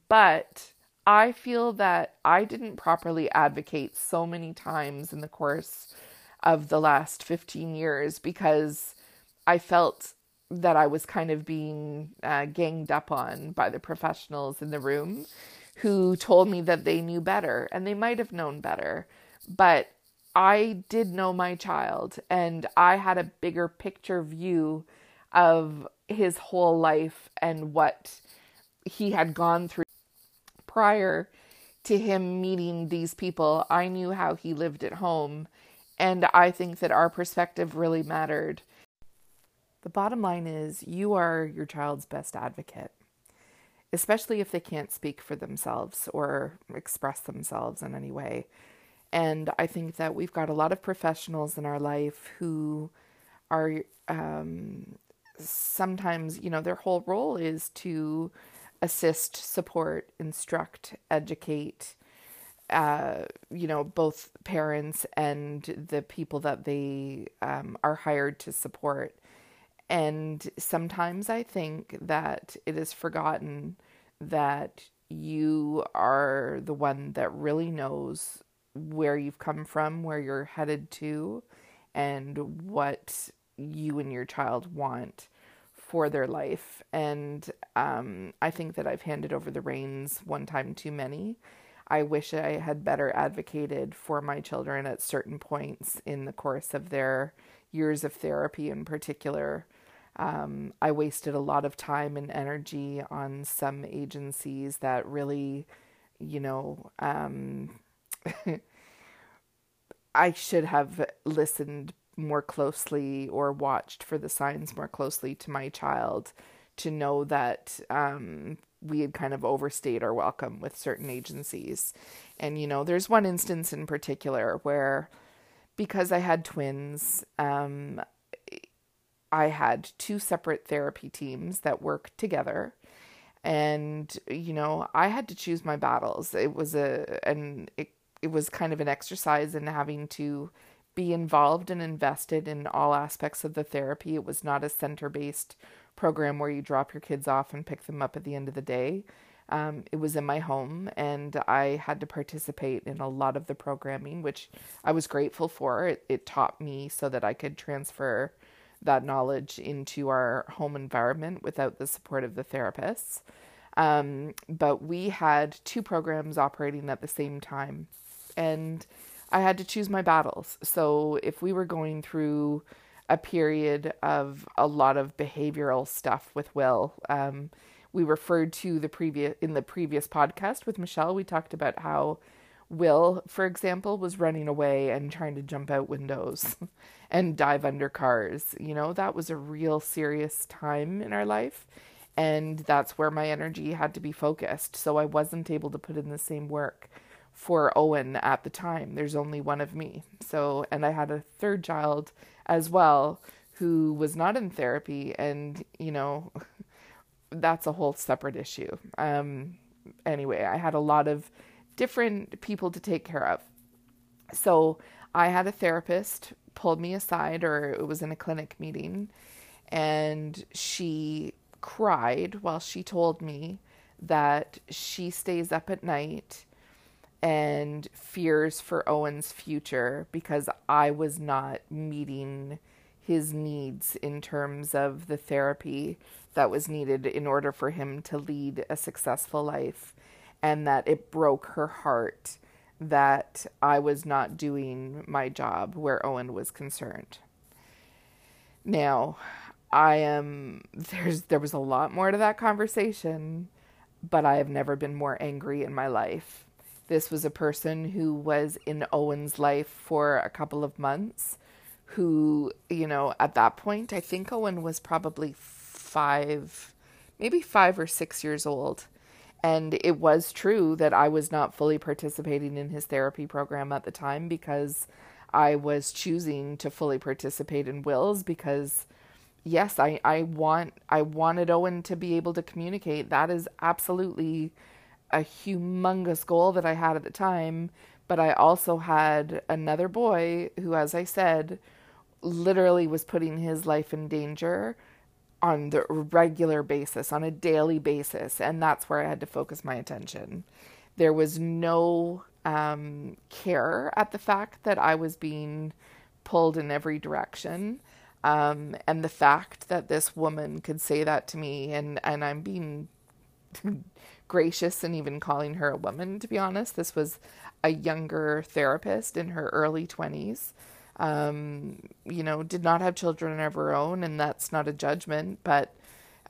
Speaker 1: but I feel that I didn't properly advocate so many times in the course of the last 15 years because I felt that I was kind of being uh, ganged up on by the professionals in the room who told me that they knew better and they might have known better. But I did know my child and I had a bigger picture view of his whole life and what he had gone through prior to him meeting these people. I knew how he lived at home, and I think that our perspective really mattered. The bottom line is you are your child's best advocate, especially if they can't speak for themselves or express themselves in any way. And I think that we've got a lot of professionals in our life who are um, sometimes, you know, their whole role is to assist, support, instruct, educate, uh, you know, both parents and the people that they um, are hired to support. And sometimes I think that it is forgotten that you are the one that really knows where you've come from, where you're headed to, and what you and your child want for their life. And um, I think that I've handed over the reins one time too many. I wish I had better advocated for my children at certain points in the course of their years of therapy, in particular. Um, I wasted a lot of time and energy on some agencies that really, you know, um, *laughs* I should have listened more closely or watched for the signs more closely to my child to know that um, we had kind of overstayed our welcome with certain agencies. And, you know, there's one instance in particular where because I had twins, um, I had two separate therapy teams that worked together. And, you know, I had to choose my battles. It was a, and it, it was kind of an exercise in having to be involved and invested in all aspects of the therapy. It was not a center based program where you drop your kids off and pick them up at the end of the day. Um, it was in my home, and I had to participate in a lot of the programming, which I was grateful for. It, it taught me so that I could transfer that knowledge into our home environment without the support of the therapists. Um, but we had two programs operating at the same time, and I had to choose my battles. So if we were going through a period of a lot of behavioral stuff with Will, um, we referred to the previous in the previous podcast with Michelle. We talked about how Will, for example, was running away and trying to jump out windows *laughs* and dive under cars. You know, that was a real serious time in our life. And that's where my energy had to be focused. So I wasn't able to put in the same work for Owen at the time. There's only one of me. So, and I had a third child as well who was not in therapy. And, you know, *laughs* that's a whole separate issue. Um, anyway, I had a lot of different people to take care of. So I had a therapist pulled me aside, or it was in a clinic meeting, and she cried while she told me that she stays up at night and fears for Owen's future because I was not meeting his needs in terms of the therapy that was needed in order for him to lead a successful life, and that it broke her heart that I was not doing my job where Owen was concerned. Now, I am there's there was a lot more to that conversation, but I have never been more angry in my life this was a person who was in Owen's life for a couple of months, who, you know, at that point, I think Owen was probably five, maybe five or six years old. And it was true that I was not fully participating in his therapy program at the time because I was choosing to fully participate in Will's because yes, I, I want I wanted Owen to be able to communicate. That is absolutely a humongous goal that I had at the time, but I also had another boy who, as I said, literally was putting his life in danger on the regular basis, on a daily basis, and that's where I had to focus my attention. There was no um, care at the fact that I was being pulled in every direction. Um, and the fact that this woman could say that to me, and, and I'm being *laughs* gracious and even calling her a woman, to be honest. This was a younger therapist in her early 20s. Um, you know, did not have children of her own, and that's not a judgment, but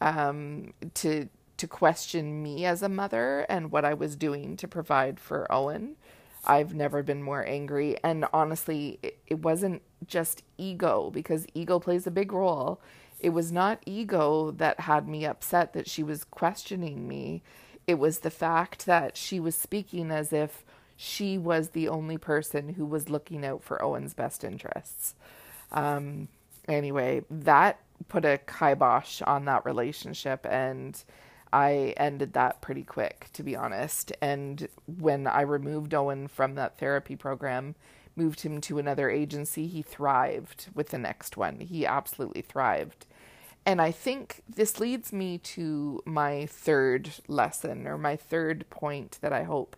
Speaker 1: um, to to question me as a mother and what I was doing to provide for Owen, I've never been more angry. And honestly, it, it wasn't just ego because ego plays a big role It was not ego that had me upset that she was questioning me. It was the fact that she was speaking as if she was the only person who was looking out for Owen's best interests. Um, anyway, that put a kibosh on that relationship and I ended that pretty quick, to be honest. And when I removed Owen from that therapy program, moved him to another agency, he thrived with the next one. He absolutely thrived. And I think this leads me to my third lesson or my third point that I hope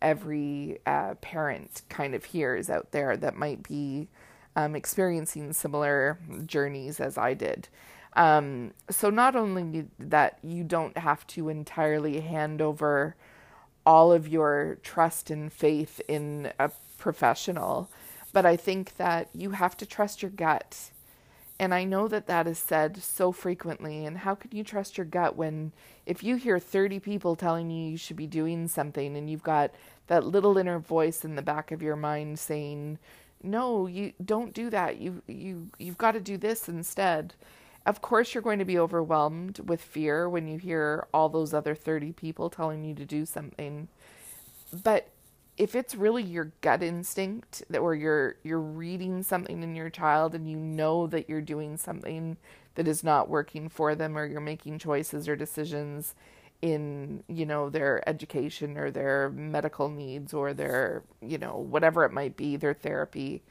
Speaker 1: every uh, parent kind of hears out there that might be um, experiencing similar journeys as I did. Um, so, not only that you don't have to entirely hand over all of your trust and faith in a professional, but I think that you have to trust your gut. And I know that that is said so frequently. And how can you trust your gut when, if you hear 30 people telling you you should be doing something and you've got that little inner voice in the back of your mind saying, no, you don't do that. You, you, you've got to do this instead. Of course, you're going to be overwhelmed with fear when you hear all those other 30 people telling you to do something. But if it's really your gut instinct that or you're you're reading something in your child and you know that you're doing something that is not working for them or you're making choices or decisions in you know their education or their medical needs or their you know whatever it might be their therapy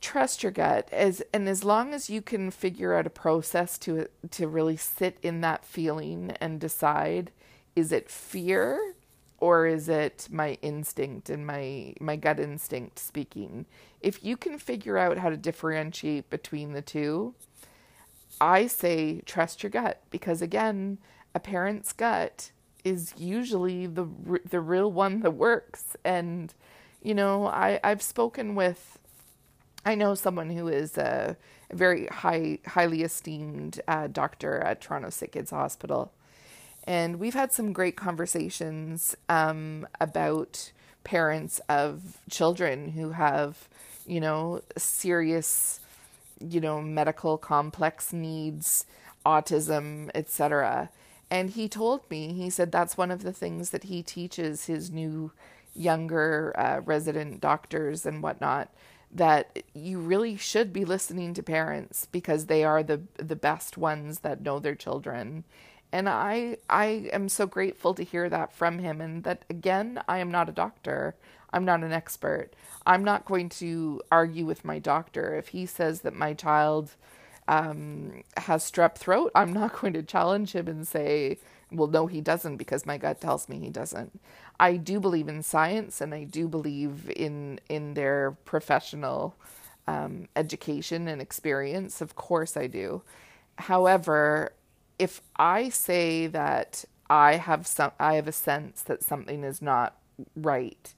Speaker 1: trust your gut. As and as long as you can figure out a process to to really sit in that feeling and decide is it fear or is it my instinct and my my gut instinct speaking? If you can figure out how to differentiate between the two i say trust your gut because again a parent's gut is usually the the real one that works. And you know i i've spoken with i know someone who is a, very high highly esteemed uh, doctor at toronto sick kids hospital and we've had some great conversations um, about parents of children who have, you know, serious, you know, medical complex needs, autism, etc. And he told me, he said that's one of the things that he teaches his new younger uh, resident doctors and whatnot that you really should be listening to parents because they are the the best ones that know their children and I I am so grateful to hear that from him and that again I am not a doctor. I'm not an expert. I'm not going to argue with my doctor if he says that my child um, has strep throat. I'm not going to challenge him and say, well, no, he doesn't because my gut tells me he doesn't. I do believe in science and I do believe in in their professional um, education and experience. Of course, I do. However, if I say that I have some I have a sense that something is not right,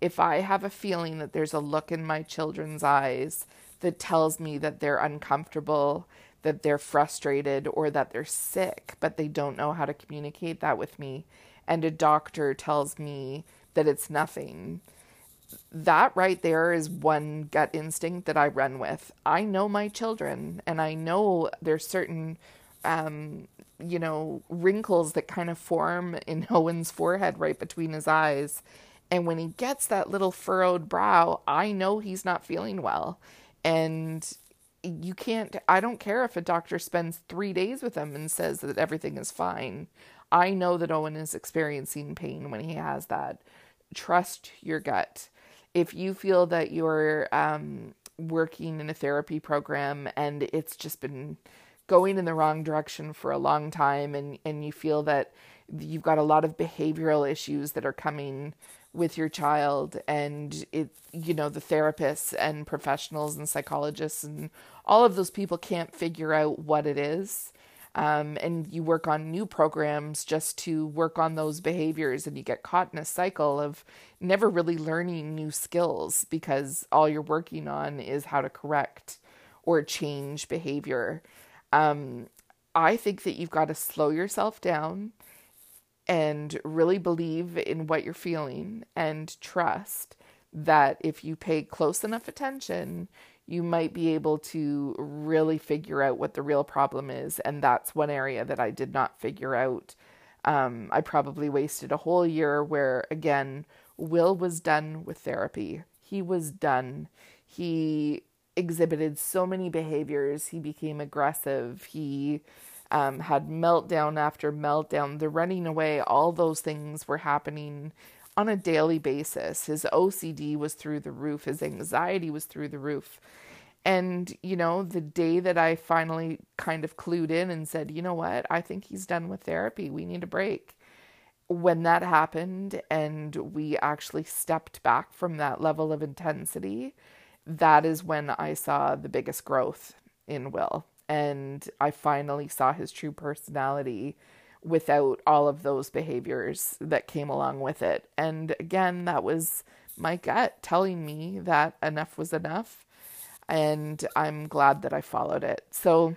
Speaker 1: if I have a feeling that there's a look in my children's eyes that tells me that they're uncomfortable, that they're frustrated or that they're sick, but they don't know how to communicate that with me, and a doctor tells me that it's nothing, that right there is one gut instinct that I run with. I know my children and I know there's certain um, you know, wrinkles that kind of form in *laughs* Owen's forehead right between his eyes. And when he gets that little furrowed brow, I know he's not feeling well. And you can't, I don't care if a doctor spends three days with him and says that everything is fine. I know that Owen is experiencing pain when he has that. Trust your gut. If you feel that you're um, working in a therapy program and it's just been going in the wrong direction for a long time and, and you feel that you've got a lot of behavioral issues that are coming with your child and it you know the therapists and professionals and psychologists and all of those people can't figure out what it is. Um, and you work on new programs just to work on those behaviors and you get caught in a cycle of never really learning new skills because all you're working on is how to correct or change behavior um, I think that you've got to slow yourself down and really believe in what you're feeling and trust that if you pay close enough attention, you might be able to really figure out what the real problem is. And that's one area that I did not figure out. Um, I probably wasted a whole year where, again, Will was done with therapy. He was done. He exhibited so many behaviors. He became aggressive. He um, had meltdown after meltdown. The running away, all those things were happening on a daily basis. His OCD was through the roof, his anxiety was through the roof. And, you know, the day that I finally kind of clued in and said, you know what, I think he's done with therapy, we need a break. When that happened and we actually stepped back from that level of intensity, that is when I saw the biggest growth in Will. And I finally saw his true personality without all of those behaviors that came along with it. And again, that was my gut telling me that enough was enough. And I'm glad that I followed it. So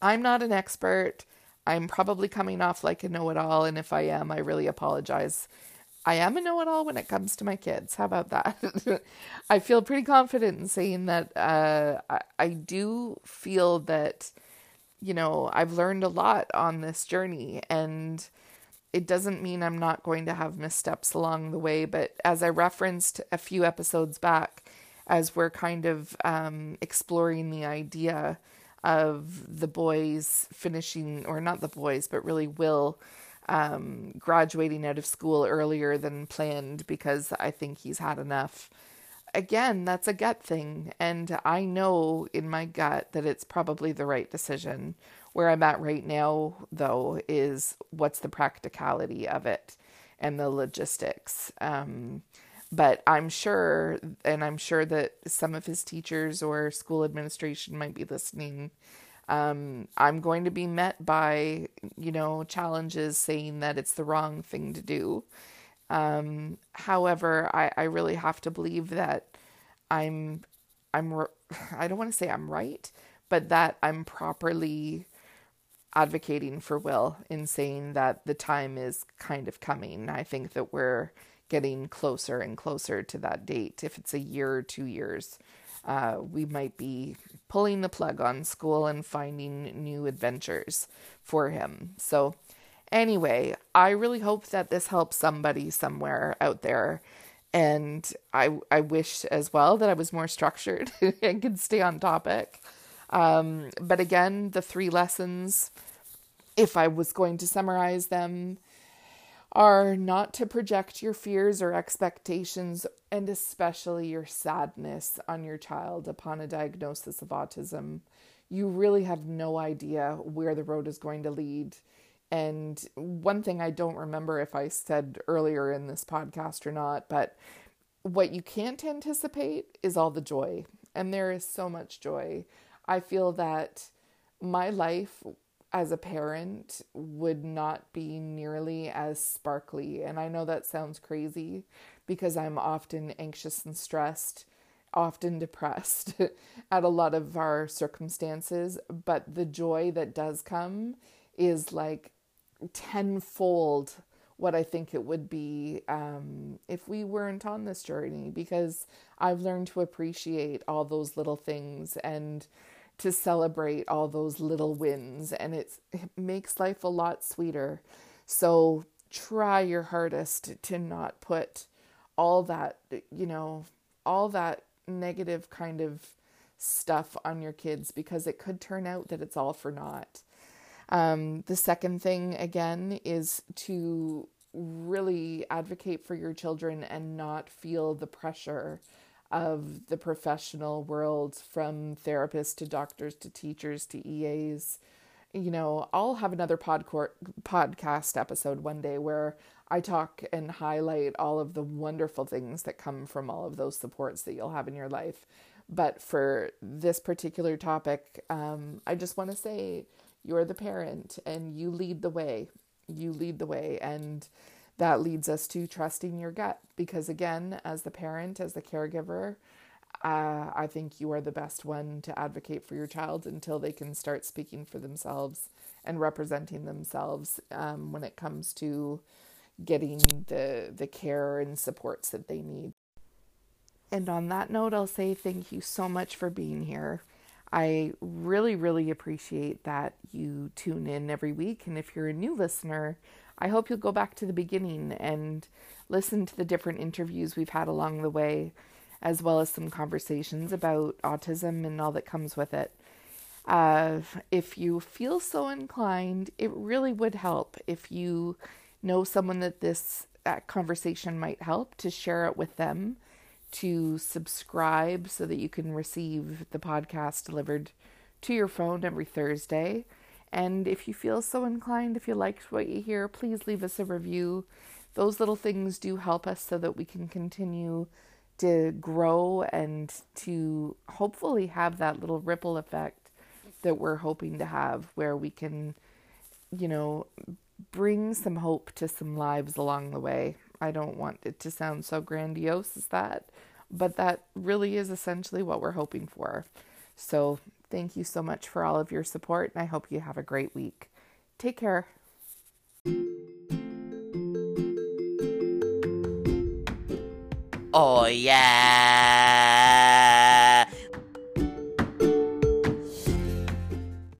Speaker 1: I'm not an expert. I'm probably coming off like a know it all. And if I am, I really apologize. I am a know it all when it comes to my kids. How about that? *laughs* I feel pretty confident in saying that uh, I, I do feel that you know, I've learned a lot on this journey and it doesn't mean I'm not going to have missteps along the way, but as I referenced a few episodes back, as we're kind of um, exploring the idea of the boys finishing, or not the boys, but really Will um, graduating out of school earlier than planned because I think he's had enough again, that's a gut thing. And I know in my gut that it's probably the right decision. Where I'm at right now, though, is what's the practicality of it and the logistics. Um, but I'm sure, and I'm sure that some of his teachers or school administration might be listening. Um, I'm going to be met by, you know, challenges saying that it's the wrong thing to do. Um, however, I, I really have to believe that I'm, I'm, *laughs* I don't want to say I'm right, but that I'm properly advocating for Will in saying that the time is kind of coming. I think that we're getting closer and closer to that date. If it's a year or two years, uh, we might be pulling the plug on school and finding new adventures for him. So, Anyway, I really hope that this helps somebody somewhere out there. And I I wish as well that I was more structured *laughs* and could stay on topic. Um, but again, the three lessons, if I was going to summarize them, are not to project your fears or expectations, and especially your sadness on your child upon a diagnosis of autism. You really have no idea where the road is going to lead. And one thing I don't remember if I said earlier in this podcast or not, but what you can't anticipate is all the joy. And there is so much joy. I feel that my life as a parent would not be nearly as sparkly. And I know that sounds crazy because I'm often anxious and stressed, often depressed *laughs* at a lot of our circumstances. But the joy that does come is like tenfold what I think it would be um, if we weren't on this journey because I've learned to appreciate all those little things and to celebrate all those little wins, and it makes life a lot sweeter. So try your hardest to not put all that, you know, all that negative kind of stuff on your kids because it could turn out that it's all for naught. Um, the second thing, again, is to really advocate for your children and not feel the pressure of the professional world from therapists to doctors to teachers to EAs. You know, I'll have another podco- podcast episode one day where I talk and highlight all of the wonderful things that come from all of those supports that you'll have in your life. But for this particular topic, um, I just want to say you're the parent and you lead the way. You lead the way. And that leads us to trusting your gut because, again, as the parent, as the caregiver, uh, I think you are the best one to advocate for your child until they can start speaking for themselves and representing themselves um, when it comes to getting the the care and supports that they need. And on that note, I'll say thank you so much for being here. I really, really appreciate that you tune in every week. And if you're a new listener, I hope you'll go back to the beginning and listen to the different interviews we've had along the way, as well as some conversations about autism and all that comes with it. Uh, if you feel so inclined, it really would help if you know someone that this uh, conversation might help to share it with them to subscribe so that you can receive the podcast delivered to your phone every Thursday. And if you feel so inclined, if you liked what you hear, please leave us a review. Those little things do help us so that we can continue to grow and to hopefully have that little ripple effect that we're hoping to have where we can, you know, bring some hope to some lives along the way. I don't want it to sound so grandiose as that, but that really is essentially what we're hoping for. So, thank you so much for all of your support, and I hope you have a great week. Take care.
Speaker 2: Oh, yeah.